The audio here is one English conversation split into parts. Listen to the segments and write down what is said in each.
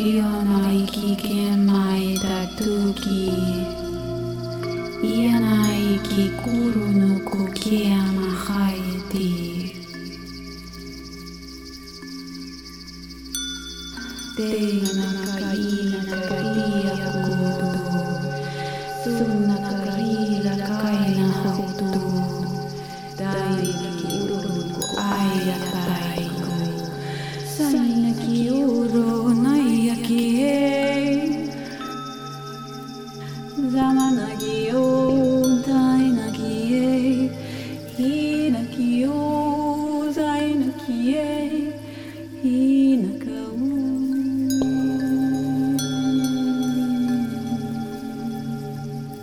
世の生き玄米だとき嫌な生き心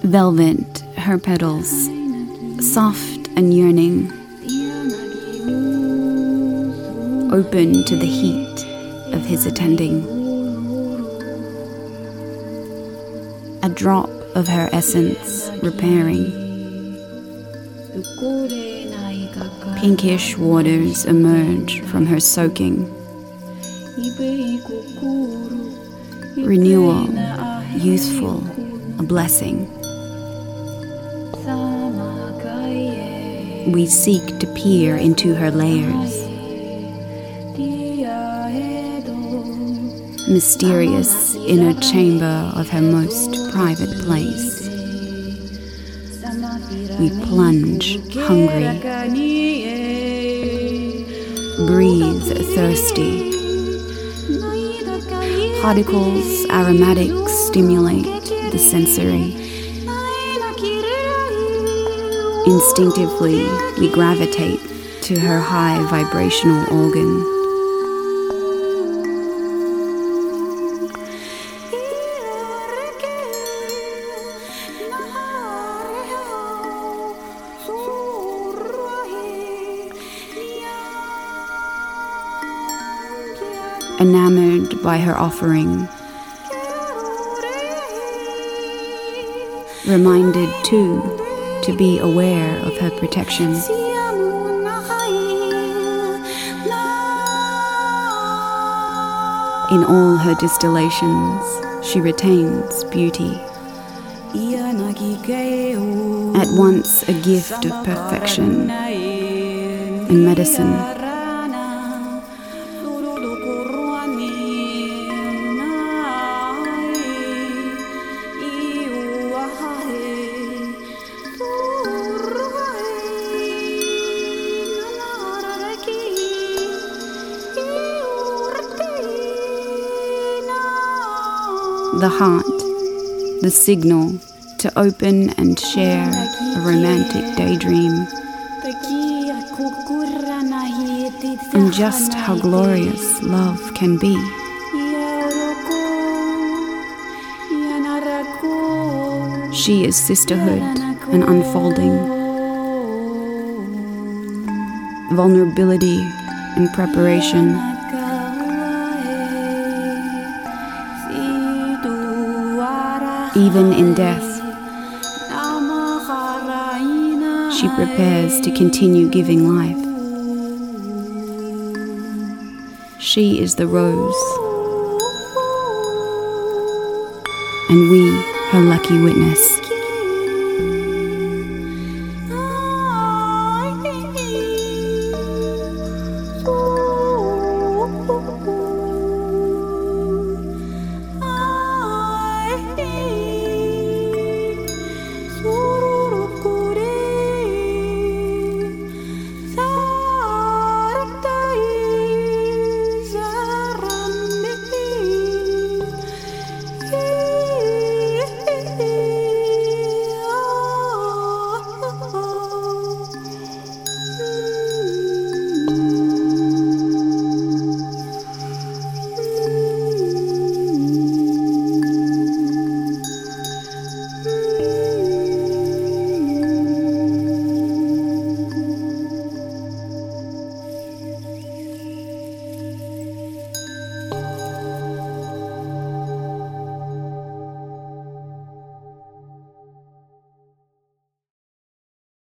Velvet, her petals, soft and yearning, open to the heat of his attending. A drop of her essence repairing. Pinkish waters emerge from her soaking. Renewal, youthful, a blessing. We seek to peer into her layers, mysterious inner chamber of her most private place. We plunge hungry, breathe thirsty. Particles, aromatics stimulate the sensory. Instinctively, we gravitate to her high vibrational organ. Enamored by her offering, reminded too to be aware of her protection. In all her distillations, she retains beauty. At once a gift of perfection and medicine. The heart, the signal to open and share a romantic daydream. And just how glorious love can be. She is sisterhood and unfolding, vulnerability and preparation. Even in death, she prepares to continue giving life. She is the rose, and we her lucky witness.